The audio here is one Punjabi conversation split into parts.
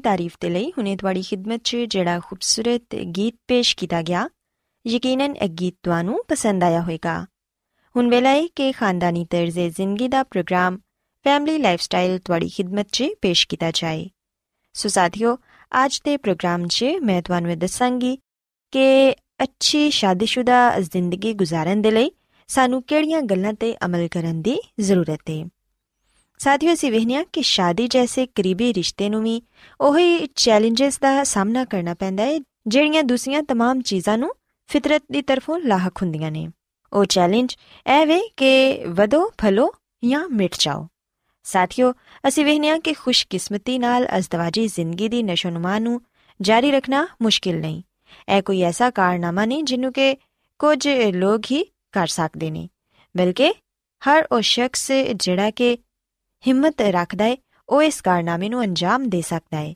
ਦੀ ਤਾਰੀਫ ਦੇ ਲਈ ਹੁਣੇ ਤੁਹਾਡੀ ਖidmat 'ਚ ਜਿਹੜਾ ਖੂਬਸੂਰਤ ਗੀਤ ਪੇਸ਼ ਕੀਤਾ ਗਿਆ, ਯਕੀਨਨ ਇਹ ਗੀਤ ਤੁਹਾਨੂੰ ਪਸੰਦ ਆਇਆ ਹੋਵੇਗਾ। ਹੁਣ ਵੇਲਾ ਹੈ ਕਿ ਖਾਨਦਾਨੀ ਤਰਜ਼ੇ ਜ਼ਿੰਦਗੀ ਦਾ ਪ੍ਰੋਗਰਾਮ ਫੈਮਿਲੀ ਲਾਈਫਸਟਾਈਲ ਤੁਹਾਡੀ ਖidmat 'ਚ ਪੇਸ਼ ਕੀਤਾ ਜਾਏ। ਸੋ ਸਾਥੀਓ, ਅੱਜ ਦੇ ਪ੍ਰੋਗਰਾਮ 'ਚ ਮੈਂ ਤੁਹਾਨੂੰ ਦੱਸਾਂਗੀ ਕਿ ਅੱਛੀ ਸ਼ਾਦੀशुदा ਜ਼ਿੰਦਗੀ گزارਣ ਦੇ ਲਈ ਸਾਨੂੰ ਕਿਹੜੀਆਂ ਗੱਲਾਂ ਤੇ ਅਮਲ ਕਰਨ ਦੀ ਜ਼ਰੂਰਤ ਹੈ ਸਾਥੀਓ ਅਸੀਂ ਵੇਖਿਆ ਕਿ ਸ਼ਾਦੀ ਜੈਸੇ ਕਰੀਬੀ ਰਿਸ਼ਤੇ ਨੂੰ ਵੀ ਉਹੀ ਚੈਲੰਜਸ ਦਾ ਸਾਹਮਣਾ ਕਰਨਾ ਪੈਂਦਾ ਹੈ ਜਿਹੜੀਆਂ ਦੂਸਰੀਆਂ तमाम ਚੀਜ਼ਾਂ ਨੂੰ ਫਿਤਰਤ ਦੀ ਤਰਫੋਂ ਲਾਹਕ ਹੁੰਦੀਆਂ ਨੇ ਉਹ ਚੈਲੰਜ ਇਹ ਵੇ ਕਿ ਵਧੋ ਫਲੋ ਜਾਂ ਮਿਟ ਜਾਓ ਸਾਥੀਓ ਅਸੀਂ ਵੇਖਿਆ ਕਿ ਖੁਸ਼ਕਿਸਮਤੀ ਨਾਲ ਅਜ਼ਦਵਾਜੀ ਜ਼ਿੰਦਗੀ ਦੀ ਨਸ਼ੋਨੁਮਾ ਨੂੰ ਜਾਰੀ ਰੱਖਣਾ ਮੁਸ਼ਕਿਲ ਨਹੀਂ ਇਹ ਕੋਈ ਐਸਾ ਕਾਰਨਾਮਾ ਨਹੀਂ ਜਿਹਨੂੰ ਕਿ ਕੁਝ ਲੋਕ ਹੀ ਕਰ ਸਕਦੇ ਨੇ ਬਲਕਿ ਹਰ ਉਹ ਸ਼ਖਸ ਜਿਹੜਾ ਕਿ ਹਿੰਮਤ ਰੱਖਦਾ ਹੈ ਉਹ ਇਸ ਕਾਰਨਾਮੇ ਨੂੰ ਅੰਜਾਮ ਦੇ ਸਕਦਾ ਹੈ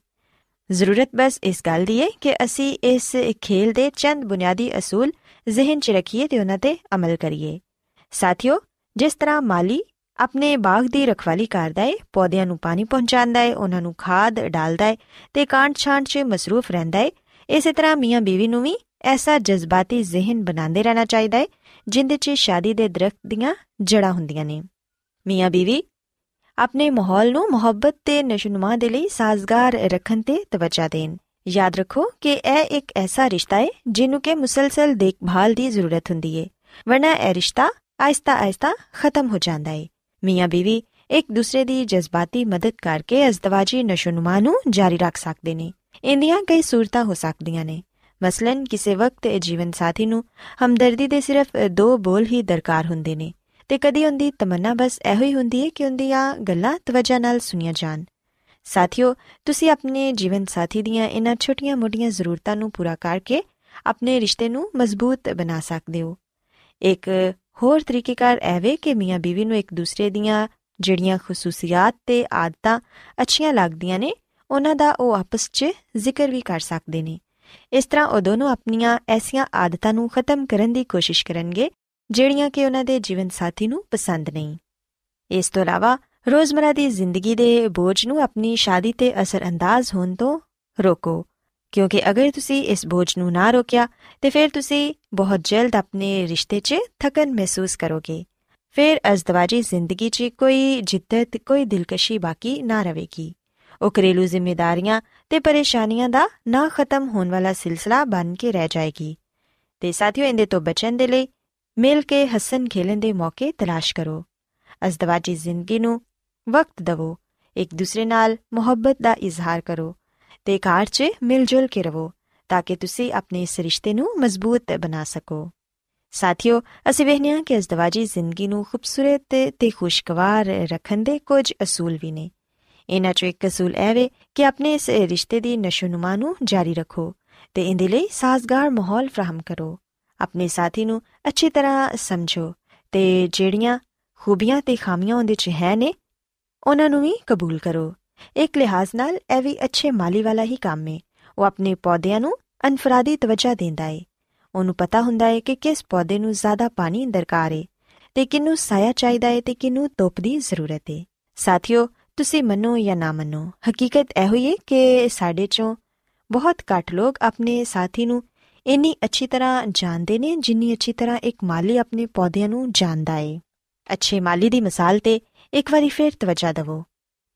ਜ਼ਰੂਰਤ ਬਸ ਇਸ ਗੱਲ ਦੀ ਹੈ ਕਿ ਅਸੀਂ ਇਸ ਖੇਲ ਦੇ ਚੰਦ ਬੁਨਿਆਦੀ ਅਸੂਲ ਜ਼ਿਹਨ 'ਚ ਰੱਖੀਏ ਤੇ ਉਹਨਾਂ ਤੇ ਅਮਲ ਕਰੀਏ। ਸਾਥੀਓ, ਜਿਸ ਤਰ੍ਹਾਂ ਮਾਲੀ ਆਪਣੇ ਬਾਗ ਦੀ ਰਖਵਾਲੀ ਕਰਦਾ ਹੈ ਪੌਦਿਆਂ ਨੂੰ ਪਾਣੀ ਪਹੁੰਚਾਉਂਦਾ ਹੈ ਉਹਨਾਂ ਨੂੰ ਖਾਦ ਡਾਲਦਾ ਹੈ ਤੇ ਕਾਂਟ ਛਾਂਟ 'ਚ ਮਸਰੂਫ ਰਹਿੰਦਾ ਹੈ ਇਸੇ ਤਰ੍ਹਾਂ ਮੀਆਂ ਬੀਵੀ ਨੂੰ ਵੀ ਐਸਾ ਜਜ਼ਬਾਤੀ ਜ਼ਿਹਨ ਬਣਾਉਂਦੇ ਰਹਿਣਾ ਚਾਹੀਦਾ ਹੈ ਜਿੰਦੇ 'ਚ ਸ਼ਾਦੀ ਦੇ ਦਰਖਤ ਦੀਆਂ ਜੜਾਂ ਹੁੰਦੀਆਂ ਨੇ। ਮੀਆਂ ਬੀਵੀ ਆਪਣੇ ਮਾਹੌਲ ਨੂੰ ਮੁਹੱਬਤ ਤੇ ਨਸ਼ਨੁਮਾ ਦੇ ਲਈ ਸਾਜ਼ਗਾਰ ਰੱਖਣ ਤੇ ਤਵੱਜਾ ਦੇਣ। ਯਾਦ ਰੱਖੋ ਕਿ ਇਹ ਇੱਕ ਐਸਾ ਰਿਸ਼ਤਾ ਹੈ ਜਿਹਨੂੰ ਕਿ ਮੁਸਲਸਲ ਦੇਖਭਾਲ ਦੀ ਜ਼ਰੂਰਤ ਹੁੰਦੀ ਹੈ ਵਰਨਾ ਇਹ ਰਿਸ਼ਤਾ ਆਇਸਤਾ ਆਇਸਤਾ ਖਤਮ ਹੋ ਜਾਂਦਾ ਹੈ ਮੀਆਂ ਬੀਵੀ ਇੱਕ ਦੂਸਰੇ ਦੀ ਜਜ਼ਬਾਤੀ ਮਦਦ ਕਰਕੇ ਅਜ਼ਦਵਾਜੀ ਨਸ਼ੋਨੁਮਾ ਨੂੰ ਜਾਰੀ ਰੱਖ ਸਕਦੇ ਨੇ। ਇੰਦੀਆਂ ਕਈ ਸੂਰਤਾਂ ਹੋ ਸਕਦੀਆਂ ਨੇ। ਮਸਲਨ ਕਿਸੇ ਵਕਤ ਜੀਵਨ ਸਾਥੀ ਨੂੰ ਹਮਦਰਦੀ ਦੇ ਸਿਰਫ ਦੋ ਬੋਲ ਹੀ ਦਰਕਾਰ ਹੁੰਦੇ ਨੇ। ਤੇ ਕਦੀ ਉਹਦੀ ਤਮੰਨਾ ਬਸ ਇਹੋ ਹੀ ਹੁੰਦੀ ਹੈ ਕਿ ਉਹਦੀਆਂ ਗੱਲਾਂ ਤਵੱਜਾ ਨਾਲ ਸੁਣੀਆਂ ਜਾਣ। ਸਾਥੀਓ, ਤੁਸੀਂ ਆਪਣੇ ਜੀਵਨ ਸਾਥੀ ਦੀਆਂ ਇਹਨਾਂ ਛੋਟੀਆਂ-ਮੋਟੀਆਂ ਜ਼ਰੂਰਤਾਂ ਨੂੰ ਪੂਰਾ ਕਰਕੇ ਆਪਣੇ ਰਿਸ਼ਤੇ ਨੂੰ ਮਜ਼ਬੂਤ ਬਣਾ ਸਕਦੇ ਹੋ। ਇੱਕ ਹੋਰ ਤਰੀਕੇਕਾਰ ਐਵੇਂ ਕਿ ਮੀਆਂ ਬੀਵੀ ਨੂੰ ਇੱਕ ਦੂਸਰੇ ਦੀਆਂ ਜਿਹੜੀਆਂ ਖਸੂਸੀਅਤ ਤੇ ਆਦਤਾਂ ਅੱਛੀਆਂ ਲੱਗਦੀਆਂ ਨੇ, ਉਹਨਾਂ ਦਾ ਉਹ ਆਪਸ 'ਚ ਜ਼ਿਕਰ ਵੀ ਕਰ ਸਕਦੇ ਨੇ। ਇਸ ਤਰ੍ਹਾਂ ਉਹ ਦੋਨੋਂ ਆਪਣੀਆਂ ਐਸੀਆਂ ਆਦਤਾਂ ਨੂੰ ਖਤਮ ਕਰਨ ਦੀ ਕੋਸ਼ਿਸ਼ ਕਰਨਗੇ ਜਿਹੜੀਆਂ ਕਿ ਉਹਨਾਂ ਦੇ ਜੀਵਨ ਸਾਥੀ ਨੂੰ ਪਸੰਦ ਨਹੀਂ। ਇਸ ਤੋਂ ਇਲਾਵਾ, ਰੋਜ਼ਮਰਾ ਦੀ ਜ਼ਿੰਦਗੀ ਦੇ ਬੋਝ ਨੂੰ ਆਪਣੀ ਸ਼ਾਦੀ ਤੇ ਅਸਰਅੰਦਾਜ਼ ਹੋਣ ਤੋਂ ਰੋਕੋ, ਕਿਉਂਕਿ ਅਗਰ ਤੁਸੀਂ ਇਸ ਬੋਝ ਨੂੰ ਨਾ ਰੋਕਿਆ, ਤੇ ਫਿਰ ਤੁਸੀਂ ਬਹੁਤ ਜਲਦ ਆਪਣੇ ਰਿਸ਼ਤੇ 'ਚ ਥਕਨ ਮਹਿਸੂਸ ਕਰੋਗੇ। ਫਿਰ ਅਜ਼ਦਵਾਜੀ ਜ਼ਿੰਦਗੀ 'ਚ ਕੋਈ ਜਿੱਦਤ, ਕੋਈ ਦਿਲਕਸ਼ੀ ਬਾਕੀ ਨਾ ਰਹੇਗੀ ਉਹ ਘਰੇਲੂ ਜ਼ਿੰਮੇਵਾਰੀਆਂ ਤੇ ਪਰੇਸ਼ਾਨੀਆਂ ਦਾ ਨਾ ਖਤਮ ਹੋਣ ਵਾਲਾ ਸਿਲਸਿਲਾ ਬਣ ਕੇ ਰਹਿ ਜਾਏਗੀ। ਤੇ ਸਾਥੀਓ, ਇਹਦੇ ਤੋਂ ਬਚਣ ਦੇ ਲਈ ਮਿਲ ਕੇ ਹੱਸਣ ਖੇਲਣ ਦੇ ਮੌਕੇ ਤਲਾਸ਼ ਕਰੋ। ਅਜ਼ਦਵਾਜੀ ਜ਼ਿੰਦਗੀ ਨੂੰ ਵਕਤ ਦਿਵੋ। ਇੱਕ ਦੂਸਰੇ ਨਾਲ ਮੁਹੱਬਤ ਦਾ ਇਜ਼ਹਾਰ ਕਰੋ ਤੇ ਘਰ 'ਚ ਮਿਲ ਜੁਲ ਕੇ ਰਹੋ ਤਾਂ ਕਿ ਤੁਸੀਂ ਆਪਣੇ ਇਸ ਰਿਸ਼ਤੇ ਨੂੰ ਮਜ਼ਬੂਤ ਬਣਾ ਸਕੋ। ਸਾਥੀਓ, ਅਸੀਂ ਵੇਖਿਆ ਕਿ ਅਜ਼ਦਵਾਜੀ ਜ਼ਿੰਦਗੀ ਨੂੰ ਖੂਬਸੂਰਤ ਤੇ ਖੁਸ਼ਗਵਾਰ ਰੱਖਣ ਦੇ ਕੁਝ ਅਸੂਲ ਵੀ ਨੇ। ਇਹਨਾਂ 'ਚੋਂ ਇੱਕ ਅਸੂਲ ਇਹ ਵੇ ਕਿ ਆਪਣੇ ਇਸ ਰਿਸ਼ਤੇ ਦੀ ਨਸ਼ੋਨੁਮਾ ਨੂੰ ਜਾਰੀ ਰੱਖੋ ਤੇ ਇਹਦੇ ਲਈ ਸਾਜ਼ਗਾਰ ਮਾਹੌਲ ਫਰਾਹਮ ਕਰੋ। ਆਪਣੇ ਸਾਥੀ ਨੂੰ ਅੱਛੀ ਤਰ੍ਹਾਂ ਸਮਝੋ ਤੇ ਜਿਹੜੀਆਂ ਖੂਬੀਆਂ ਤੇ ਖਾਮੀਆਂ ਉਹਦੇ 'ਚ ਹੈ ਨੇ ਉਹਨਾਂ ਨੂੰ ਵੀ ਕਬੂਲ ਕਰੋ। ਇੱਕ ਲਿਹਾਜ਼ ਨਾਲ ਇਹ ਵੀ ਅੱਛੇ ਮਾਲੀ ਵਾਲਾ ਹੀ ਕੰਮ ਹੈ ਉਹ ਆਪਣੇ ਪੌਦਿਆਂ ਨੂੰ ਅਨਫਰਾਦੀ ਤਵੱਜਾ ਦਿੰਦਾ ਹੈ ਉਹਨੂੰ ਪਤਾ ਹੁੰਦਾ ਹੈ ਕਿ ਕਿਸ ਪੌਦੇ ਨੂੰ ਜ਼ਿਆਦਾ ਪਾਣੀ ਦਰਕਾਰ ਹੈ ਤੇ ਕਿਨੂੰ ਸਾਇਆ ਚਾਹੀਦਾ ਹੈ ਤੇ ਕਿਨੂੰ ਧੁੱਪ ਦੀ ਜ਼ਰੂਰਤ ਹੈ ਸਾਥੀਓ ਤੁਸੀਂ ਮੰਨੋ ਜਾਂ ਨਾ ਮੰਨੋ ਹਕੀਕਤ ਇਹ ਹੋਈ ਹੈ ਕਿ ਸਾਡੇ ਚੋਂ ਬਹੁਤ ਘੱਟ ਲੋਕ ਆਪਣੇ ਸਾਥੀ ਨੂੰ ਇੰਨੀ ਅੱਛੀ ਤਰ੍ਹਾਂ ਜਾਣਦੇ ਨੇ ਜਿੰਨੀ ਅੱਛੀ ਤਰ੍ਹਾਂ ਇੱਕ ਮਾਲੀ ਆਪਣੇ ਪੌਦਿਆਂ ਨੂੰ ਜਾਣਦਾ ਹੈ ਅੱਛੇ ਮਾਲੀ ਦੀ ਮਿਸਾਲ ਤੇ ਇੱਕ ਵਾਰੀ ਫੇਰ ਤਵੱਜਾ ਦਿਵੋ।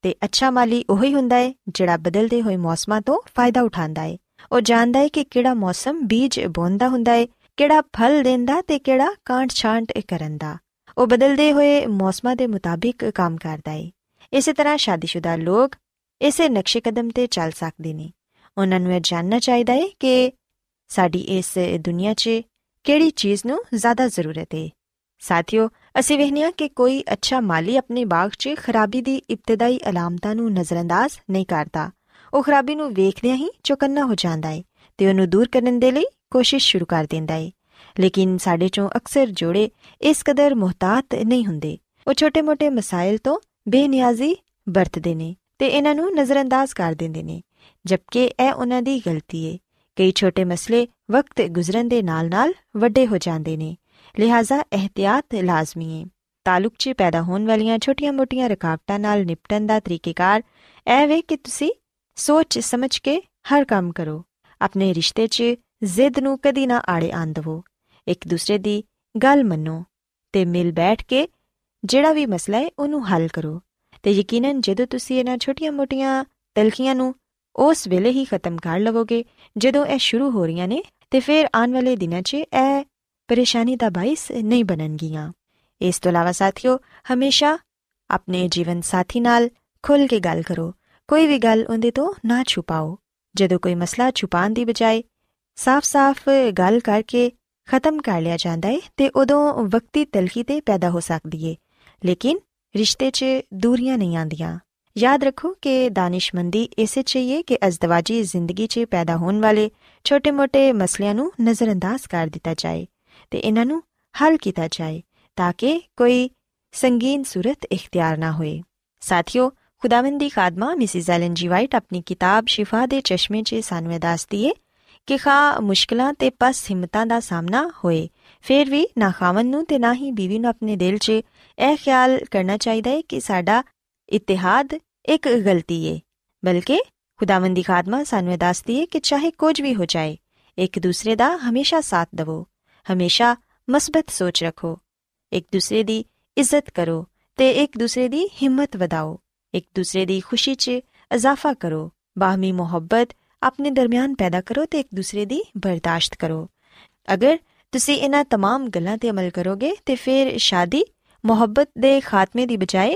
ਤੇ ਅੱਛਾ ਮਾਲੀ ਉਹੀ ਹੁੰਦਾ ਹੈ ਜਿਹੜਾ ਬਦਲਦੇ ਹੋਏ ਮੌਸਮਾਂ ਤੋਂ ਫਾਇਦਾ ਉਠਾਉਂਦਾ ਹੈ ਉਹ ਜਾਣਦਾ ਹੈ ਕਿ ਕਿਹੜਾ ਮੌਸਮ ਬੀਜ ਬੋਂਦਾ ਹੁੰਦਾ ਹੈ ਕਿਹੜਾ ਫਲ ਦਿੰਦਾ ਤੇ ਕਿਹੜਾ ਕਾਂਟ ਛਾਂਟ ਕਰਨ ਦਾ। ਉਹ ਬਦਲਦੇ ਹੋਏ ਮੌਸਮਾਂ ਦੇ ਮੁਤਾਬਿਕ ਕੰਮ ਕਰਦਾ ਹੈ ਇਸੇ ਤਰ੍ਹਾਂ ਸ਼ਾਦੀशुदा ਲੋਕ ਇਸੇ ਨਕਸ਼ੇ ਕਦਮ ਤੇ ਚੱਲ ਸਕਦੇ ਨੇ। ਉਹਨਾਂ ਨੂੰ ਇਹ ਜਾਣਨਾ ਚਾਹੀਦਾ ਹੈ ਕਿ ਸਾਡੀ ਇਸ ਦੁਨੀਆ 'ਚ ਕਿਹੜੀ ਚੀਜ਼ ਨੂੰ ਜ਼ਿਆਦਾ ਜ਼ਰੂਰਤ ਹੈ ਸਾਥੀਓ, ਅਸੀਂ ਵੇਖਿਆ ਕਿ ਕੋਈ ਅੱਛਾ ਮਾਲੀ ਆਪਣੇ ਬਾਗ 'ਚ ਖਰਾਬੀ ਦੀ ਇਬਤਦਾਈ ਅਲਾਮਤਾਂ ਨੂੰ ਨਜ਼ਰਅੰਦਾਜ਼ ਨਹੀਂ ਕਰਦਾ। ਉਹ ਖਰਾਬੀ ਨੂੰ ਵੇਖਦਿਆਂ ਹੀ ਚੁਕੰਨਾ ਹੋ ਜਾਂਦਾ ਹੈ ਤੇ ਉਹਨੂੰ ਦੂਰ ਕਰਨ ਦੇ ਲਈ ਕੋਸ਼ਿਸ਼ ਸ਼ੁਰੂ ਕਰ ਦਿੰਦਾ ਹੈ ਲੇਕਿਨ ਸਾਡੇ ਚੋਂ ਅਕਸਰ ਜੋੜੇ ਇਸ ਕਦਰ ਮੁਹਤਾਤ ਨਹੀਂ ਹੁੰਦੇ। ਉਹ ਛੋਟੇ-ਮੋਟੇ ਮਸਾਇਲ ਤੋਂ ਬੇਨਿਆਜ਼ੀ ਵਰਤਦੇ ਨੇ ਤੇ ਇਹਨਾਂ ਨੂੰ ਨਜ਼ਰਅੰਦਾਜ਼ ਕਰ ਦਿੰਦੇ ਨੇ, ਜਦਕਿ ਇਹ ਉਹਨਾਂ ਦੀ ਗਲਤੀ ਹੈ ਕਈ ਛੋਟੇ ਮਸਲੇ ਵਕਤ ਗੁਜ਼ਰਨ ਦੇ ਨਾਲ-ਨਾਲ ਵੱਡੇ ਹੋ ਜਾਂਦੇ ਨੇ। ਲਿਹਾਜ਼ਾ ਇhtiyat ਲਾਜ਼ਮੀ ਹੈ ਤਾਲੁਕ 'ਚ ਪੈਦਾ ਹੋਣ ਵਾਲੀਆਂ ਛੋਟੀਆਂ-ਮੋਟੀਆਂ ਰੁਕਾਵਟਾਂ ਨਾਲ ਨਿਪਟਣ ਦਾ ਤਰੀਕੇਕਾਰ ਇਹ ਵੇ ਕਿ ਤੁਸੀਂ ਸੋਚ ਸਮਝ ਕੇ ਹਰ ਕੰਮ ਕਰੋ। ਆਪਣੇ ਰਿਸ਼ਤੇ 'ਚ ਜ਼ਿੱਦ ਨੂੰ ਕਦੀ ਨਾ ਆੜੇ ਆਂਦਵੋ ਇੱਕ ਦੂਸਰੇ ਦੀ ਗੱਲ ਮੰਨੋ ਤੇ ਮਿਲ ਬੈਠ ਕੇ ਜਿਹੜਾ ਵੀ ਮਸਲਾ ਹੈ ਉਹਨੂੰ ਹੱਲ ਕਰੋ। ਤੇ ਯਕੀਨਨ ਜਦੋਂ ਤੁਸੀਂ ਇਹਨਾਂ ਛੋਟੀਆਂ-ਮੋਟੀਆਂ ਤਲਖੀਆਂ ਨੂੰ ਉਸ ਵੇਲੇ ਹੀ ਖਤਮ ਕਰ ਲਵੋਗੇ। ਜਦੋਂ ਇਹ ਸ਼ੁਰੂ ਹੋ ਰਹੀਆਂ ਨੇ, ਤੇ ਫਿਰ ਆਉਣ ਵਾਲੇ ਦਿਨਾਂ 'ਚ ਇਹ ਪਰੇਸ਼ਾਨੀ ਦਾ ਬਾਇਸ ਨਹੀਂ ਬਣਨਗੀਆਂ। ਇਸ ਤੋਂ ਇਲਾਵਾ ਸਾਥੀਓ, ਹਮੇਸ਼ਾ ਆਪਣੇ ਜੀਵਨ ਸਾਥੀ ਨਾਲ ਖੁੱਲ ਕੇ ਗੱਲ ਕਰੋ। ਕੋਈ ਵੀ ਗੱਲ ਉਹਦੇ ਤੋਂ ਨਾ ਛੁਪਾਓ। ਜਦੋਂ ਕੋਈ ਮਸਲਾ ਛੁਪਾਉਣ ਦੀ ਬਜਾਏ ਸਾਫ਼-ਸਾਫ਼ ਗੱਲ ਕਰਕੇ ਖਤਮ ਕਰ ਲਿਆ ਜਾਂਦਾ ਹੈ ਤੇ ਉਦੋਂ ਵਕਤੀ ਤਲਖੀ ਤੇ ਪੈਦਾ ਹੋ ਸਕਦੀ ਹੈ ਲੇਕਿਨ ਰਿਸ਼ਤੇ 'ਚ ਦੂਰੀਆਂ ਨਹੀਂ ਆਂਦੀਆਂ ਯਾਦ ਰੱਖੋ ਕਿ ਦਾਨਿਸ਼ਮੰਦੀ ਇਸੇ ਚਾਹੀਏ ਕਿ ਅਜ਼ਦਵਾਜੀ ਜ਼ਿੰਦਗੀ 'ਚ ਪੈਦਾ ਹੋਣ ਵਾਲੇ ਛੋਟੇ-ਮੋਟੇ ਮਸਲਿਆਂ ਨੂੰ ਨਜ਼ਰਅੰਦਾਜ਼ ਕਰ ਦਿੱਤਾ ਜਾਏ ਤੇ ਇਹਨਾਂ ਨੂੰ ਹੱਲ ਕੀਤਾ ਜਾਏ ਤਾਂ ਕਿ ਕੋਈ ਸੰਗੀਨ ਸੂਰਤ ਇਖਤਿਆਰ ਨਾ ਹੋਏ। ਸਾਥੀਓ, ਖੁਦਾਵੰਦ ਦੀ ਖਾਦਮਾ ਮਿਸਿਸ ਐਲਨ ਜੀ ਵਾਈਟ ਆਪਣੀ ਕਿਤਾਬ ਸ਼ਿਫਾ ਦੇ ਚਸ਼ਮੇ 'ਚ ਸਾਨੂੰ ਦੱਸਦੀ ਏ ਕਿ ਖਾ ਮੁਸ਼ਕਲਾਂ ਤੇ ਪਸ ਹਿੰਮਤਾਂ ਦਾ ਸਾਹਮਣਾ ਹੋਏ। ਫਿਰ ਵੀ ਨਾ ਖਾਵਨ ਨੂੰ ਤੇ ਨਾ ਹੀ ਬੀਵੀ ਨੂੰ ਆਪਣੇ ਦਿਲ 'ਚ ਇਹ ਖਿਆਲ ਕਰਨਾ ਚਾਹੀਦਾ ਹੈ ਕਿ ਸਾਡਾ ਇਤਿਹਾਦ ਇੱਕ ਗਲਤੀ ਏ ਬਲਕਿ ਖੁਦਾਵੰਦ ਦੀ ਖਾਦਮਾ ਸਾਨੂੰ ਦੱਸਦੀ ਏ ਕਿ ਚਾਹੇ ਕੁਝ ਵੀ ਹੋ ਜਾਏ ਇੱਕ ਦੂਸਰੇ ਦਾ ਹਮੇਸ਼ਾ ਸਾਥ ਦਿਵੋ ਹਮੇਸ਼ਾ ਮਸਬਤ ਸੋਚ ਰੱਖੋ ਇੱਕ ਦੂਸਰੇ ਦੀ ਇੱਜ਼ਤ ਕਰੋ ਤੇ ਇੱਕ ਦੂਸਰੇ ਦੀ ਹਿੰਮਤ ਵਧਾਓ ਇੱਕ ਦੂਸਰੇ ਦੀ ਖੁਸ਼ੀ 'ਚ ਇਜ਼ਾਫਾ ਕਰੋ ਬਾਹਮੀ ਮੁਹੱਬਤ ਆਪਣੇ ਦਰਮਿਆਨ ਪੈਦਾ ਕਰੋ ਤੇ ਇੱਕ ਦੂਸਰੇ ਦੀ ਬਰਦਾਸ਼ਤ ਕਰੋ ਅਗਰ ਤੁਸੀਂ ਇਹਨਾਂ तमाम ਗੱਲਾਂ ਤੇ ਅਮਲ ਕਰੋਗੇ ਤੇ ਫਿਰ ਸ਼ਾਦੀ ਮੁਹੱਬਤ ਦੇ ਖਾਤਮੇ ਦੀ ਬਜਾਏ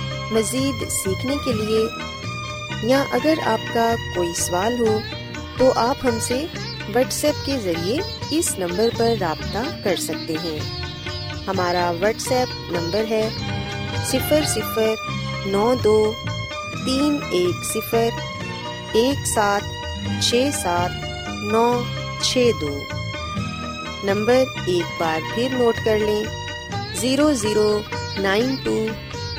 مزید سیکھنے کے لیے، یا اگر آپ کا کوئی سوال ہو، تو آپ ہم سے واٹس ایپ کے ذریعے اس نمبر پر رابطہ کر سکتے ہیں۔ ہمارا واٹس ایپ نمبر ہے صفر صفر نو دو تین ایک صفر ایک سات چھ سات نو چھ دو۔ نمبر ایک بار پھر نوٹ کر لیں، zero zero nine two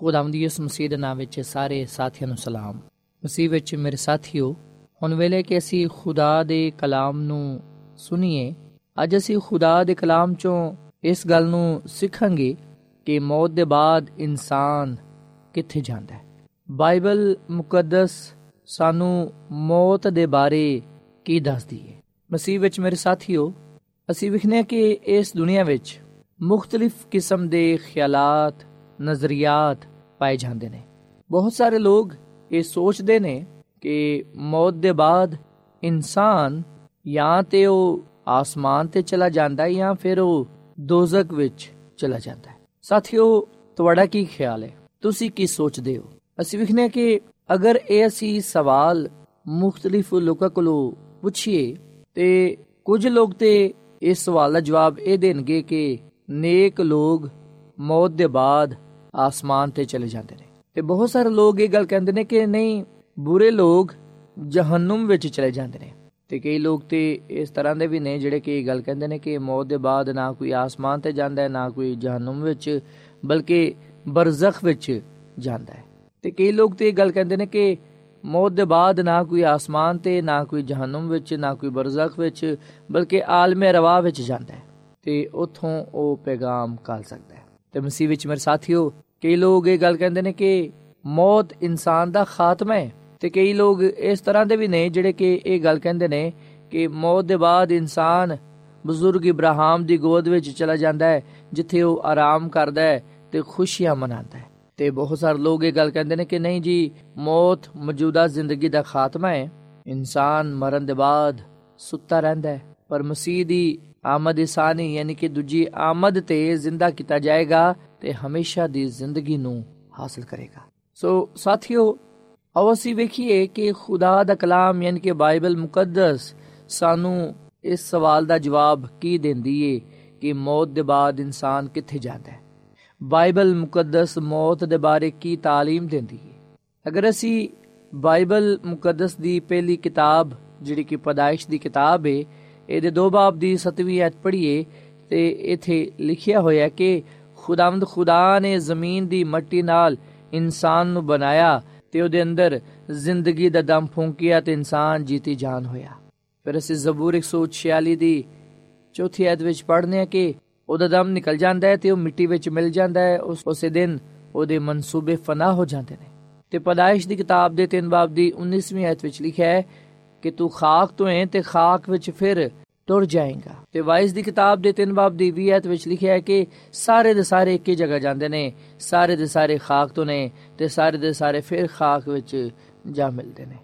ਖੁਦਾਵੰਦ ਦੀ ਇਸ ਮਸੀਹ ਦੇ ਨਾਮ ਵਿੱਚ ਸਾਰੇ ਸਾਥੀਆਂ ਨੂੰ ਸਲਾਮ। ਮਸੀਹ ਵਿੱਚ ਮੇਰੇ ਸਾਥੀਓ, ਹੁਣ ਵੇਲੇ ਕਿ ਅਸੀਂ ਖੁਦਾ ਦੇ ਕਲਾਮ ਨੂੰ ਸੁਣੀਏ, ਅੱਜ ਅਸੀਂ ਖੁਦਾ ਦੇ ਕਲਾਮ ਚੋਂ ਇਸ ਗੱਲ ਨੂੰ ਸਿੱਖਾਂਗੇ ਕਿ ਮੌਤ ਦੇ ਬਾਅਦ ਇਨਸਾਨ ਕਿੱਥੇ ਜਾਂਦਾ ਹੈ। ਬਾਈਬਲ ਮੁਕੱਦਸ ਸਾਨੂੰ ਮੌਤ ਦੇ ਬਾਰੇ ਕੀ ਦੱਸਦੀ ਹੈ? ਮਸੀਹ ਵਿੱਚ ਮੇਰੇ ਸਾਥੀਓ, ਅਸੀਂ ਵਿਖਨੇ ਕਿ ਇਸ ਦੁਨੀਆ ਵਿੱਚ ਮੁxtਲਿਫ ਕਿਸਮ ਦੇ ਖਿਆਲਾਤ, ਨਜ਼ਰੀਆਤ ਪਾਏ ਜਾਂਦੇ ਨੇ। ਬਹੁਤ ਸਾਰੇ ਲੋਕ ਇਹ ਸੋਚਦੇ ਨੇ ਕਿ ਮੌਤ ਦੇ ਬਾਅਦ ਇਨਸਾਨ ਜਾਂ ਤੇ ਉਹ ਆਸਮਾਨ ਤੇ ਚਲਾ ਜਾਂਦਾ ਹੈ ਜਾਂ ਫਿਰ ਉਹ ਦੋਜ਼ਖ ਵਿੱਚ ਚਲਾ ਜਾਂਦਾ ਹੈ। ਸਾਥੀਓ, ਤੁਹਾਡਾ ਕੀ ਖਿਆਲ ਹੈ? ਤੁਸੀਂ ਕੀ ਸੋਚਦੇ ਹੋ? ਅਸੀਂ ਵਿਖਨੇ ਕਿ ਅਗਰ ਇਹ ਅਸੀਂ ਸਵਾਲ ਮੁxtਲਿਫ ਲੋਕਾਂ ਕੋਲੋਂ ਪੁੱਛੀਏ ਤੇ ਕੁਝ ਲੋਕ ਤੇ ਇਸ ਸਵਾਲ ਦਾ ਜਵਾਬ ਇਹ ਦੇਣਗੇ ਕਿ ਨੇਕ ਲੋਕ ਮੌਤ ਦੇ ਬਾਅਦ ਆਸਮਾਨ ਤੇ ਚਲੇ ਜਾਂਦੇ ਨੇ। ਤੇ ਬਹੁਤ ਸਾਰੇ ਲੋਕ ਇਹ ਗੱਲ ਕਹਿੰਦੇ ਨੇ ਕਿ ਨਹੀਂ, ਬੁਰੇ ਲੋਕ ਜਹੰਨਮ ਵਿੱਚ ਚਲੇ ਜਾਂਦੇ ਨੇ। ਤੇ ਕਈ ਲੋਕ ਤੇ ਇਸ ਤਰ੍ਹਾਂ ਦੇ ਵੀ ਨੇ ਜਿਹੜੇ ਕਿ ਇਹ ਗੱਲ ਕਹਿੰਦੇ ਨੇ ਕਿ ਮੌਤ ਦੇ ਬਾਅਦ ਨਾ ਕੋਈ ਆਸਮਾਨ ਤੇ ਜਾਂਦਾ ਹੈ, ਨਾ ਕੋਈ ਜਹੰਨਮ ਵਿੱਚ, ਬਲਕਿ ਬਰਜ਼ਖ ਵਿੱਚ ਜਾਂਦਾ ਹੈ। ਤੇ ਕਈ ਲੋਕ ਤੇ ਇਹ ਗੱਲ ਕਹਿੰਦੇ ਨੇ ਕਿ ਮੌਤ ਦੇ ਬਾਅਦ ਨਾ ਕੋਈ ਆਸਮਾਨ ਤੇ, ਨਾ ਕੋਈ ਜਹੰਨਮ ਵਿੱਚ, ਨਾ ਕੋਈ ਬਰਜ਼ਖ ਵਿੱਚ, ਬਲਕਿ ਆਲਮੇ ਰਵਾ ਵਿੱਚ ਜਾਂਦਾ ਹੈ। ਤੇ ਉਥੋਂ ਉਹ ਪੈਗਾਮ ਕਾਲ ਸਕਦਾ ਹੈ। ਤੇ ਮਸੀਹ ਵਿੱਚ ਮੇਰੇ ਸਾਥੀਓ, ਕਈ ਲੋਕ ਇਹ ਗੱਲ ਕਹਿੰਦੇ ਨੇ ਕਿ ਮੌਤ ਇਨਸਾਨ ਦਾ ਖਾਤਮਾ ਹੈ ਤੇ ਕਈ ਲੋਕ ਇਸ ਤਰ੍ਹਾਂ ਦੇ ਵੀ ਨੇ ਜਿਹੜੇ ਕਿ ਇਹ ਗੱਲ ਕਹਿੰਦੇ ਨੇ ਕਿ ਮੌਤ ਦੇ ਬਾਅਦ ਇਨਸਾਨ ਬਜ਼ੁਰਗ ਇਬਰਾਹਿਮ ਦੀ ਗੋਦ ਵਿੱਚ ਚਲਾ ਜਾਂਦਾ ਹੈ, ਜਿੱਥੇ ਉਹ ਆਰਾਮ ਕਰਦਾ ਹੈ ਤੇ ਖੁਸ਼ੀਆਂ ਮਨਾਉਂਦਾ ਹੈ। ਤੇ ਬਹੁਤ ਸਾਰੇ ਲੋਕ ਇਹ ਗੱਲ ਕਹਿੰਦੇ ਨੇ ਕਿ ਨਹੀਂ ਜੀ, ਮੌਤ ਮੌਜੂਦਾ ਜ਼ਿੰਦਗੀ ਦਾ ਖਾਤਮਾ ਹੈ। ਇਨਸਾਨ ਮਰਨ ਦੇ ਬਾਅਦ ਸੁੱਤਾ ਰਹਿੰਦਾ ਹੈ, ਪਰ ਮਸੀਹ ਦੀ ਆਮਦ ਸਾਨੀ ਯਾਨੀ ਕਿ ਦੂਜੀ ਆਮਦ ਤੇ ਜ਼ਿੰਦਾ ਕੀਤਾ ਜਾਏਗਾ ਤੇ ਹਮੇਸ਼ਾ ਦੀ ਜ਼ਿੰਦਗੀ ਨੂੰ ਹਾਸਲ ਕਰੇਗਾ ਸੋ ਸਾਥੀਓ ਆਓ ਅਸੀਂ ਵੇਖੀਏ ਕਿ ਖੁਦਾ ਦਾ ਕਲਾਮ ਯਾਨੀ ਕਿ ਬਾਈਬਲ ਮੁਕੱਦਸ ਸਾਨੂੰ ਇਸ ਸਵਾਲ ਦਾ ਜਵਾਬ ਕੀ ਦਿੰਦੀ ਏ ਕਿ ਮੌਤ ਦੇ ਬਾਅਦ ਇਨਸਾਨ ਕਿੱਥੇ ਜਾਂਦਾ ਹੈ ਬਾਈਬਲ ਮੁਕੱਦਸ ਮੌਤ ਦੇ ਬਾਰੇ ਕੀ تعلیم ਦਿੰਦੀ ਹੈ ਅਗਰ ਅਸੀਂ ਬਾਈਬਲ ਮੁਕੱਦਸ ਦੀ ਪਹਿਲੀ ਕਿਤਾਬ ਜਿਹੜੀ ਕਿ ਪਦਾਇਸ਼ ਦੀ ਕਿਤਾਬ ਹੈ ਇਹਦੇ ਦੋ ਬਾਬ ਦੀ 7ਵੀਂ ਐਤ ਪੜ੍ਹੀਏ ਤੇ ਇਥੇ ਲਿਖਿਆ ਹੋਇਆ ਕਿ ਖੁਦਾਵੰਦ ਖੁਦਾ ਨੇ ਜ਼ਮੀਨ ਦੀ ਮਿੱਟੀ ਨਾਲ ਇਨਸਾਨ ਨੂੰ ਬਣਾਇਆ ਤੇ ਉਹਦੇ ਅੰਦਰ ਜ਼ਿੰਦਗੀ ਦਾ ਦਮ ਫੂੰਕਿਆ ਤੇ ਇਨਸਾਨ ਜੀਤੀ ਜਾਨ ਹੋਇਆ। ਫਿਰ ਅਸੀਂ ਜ਼ਬੂਰ 146 ਦੀ ਚੌਥੀ ਐਤ ਵਿੱਚ ਪੜ੍ਹਨੇ ਆ ਕਿ ਉਹਦਾ ਦਮ ਨਿਕਲ ਜਾਂਦਾ ਹੈ ਤੇ ਉਹ ਮਿੱਟੀ ਵਿੱਚ ਮਿਲ ਜਾਂਦਾ ਹੈ, ਉਸ ਉਸੇ ਦਿਨ ਉਹਦੇ ਮਨਸੂਬੇ ਫਨਾ ਹੋ ਜਾਂਦੇ ਨੇ। ਤੇ ਪਦਾਇਸ਼ ਦੀ ਕਿਤਾਬ ਦੇ 3 ਬਾਬ ਦੀ 19ਵੀਂ ਐਤ ਵਿੱਚ ਲਿਖਿਆ ਹੈ ਕਿ ਤੂੰ ਖਾਕ ਤੋਂ ਹੈ ਤੇ ਖਾਕ ਵਿੱਚ ਫਿਰ ਟੁਰ ਜਾਏਗਾ। ਤੇ ਵਾਇਸ ਦੀ ਕਿਤਾਬ ਦੇ 3 ਬਾਬ ਦੀ 20 ਐਤ ਵਿੱਚ ਲਿਖਿਆ ਹੈ ਕਿ ਸਾਰੇ ਦੇ ਸਾਰੇ ਇੱਕ ਹੀ ਜਗ੍ਹਾ ਜਾਂਦੇ ਨੇ, ਸਾਰੇ ਦੇ ਸਾਰੇ ਖਾਕ ਤੋਂ ਨੇ ਤੇ ਸਾਰੇ ਦੇ ਸਾਰੇ ਫਿਰ ਖਾਕ ਵਿੱਚ ਜਾ ਮਿਲਦੇ ਨੇ।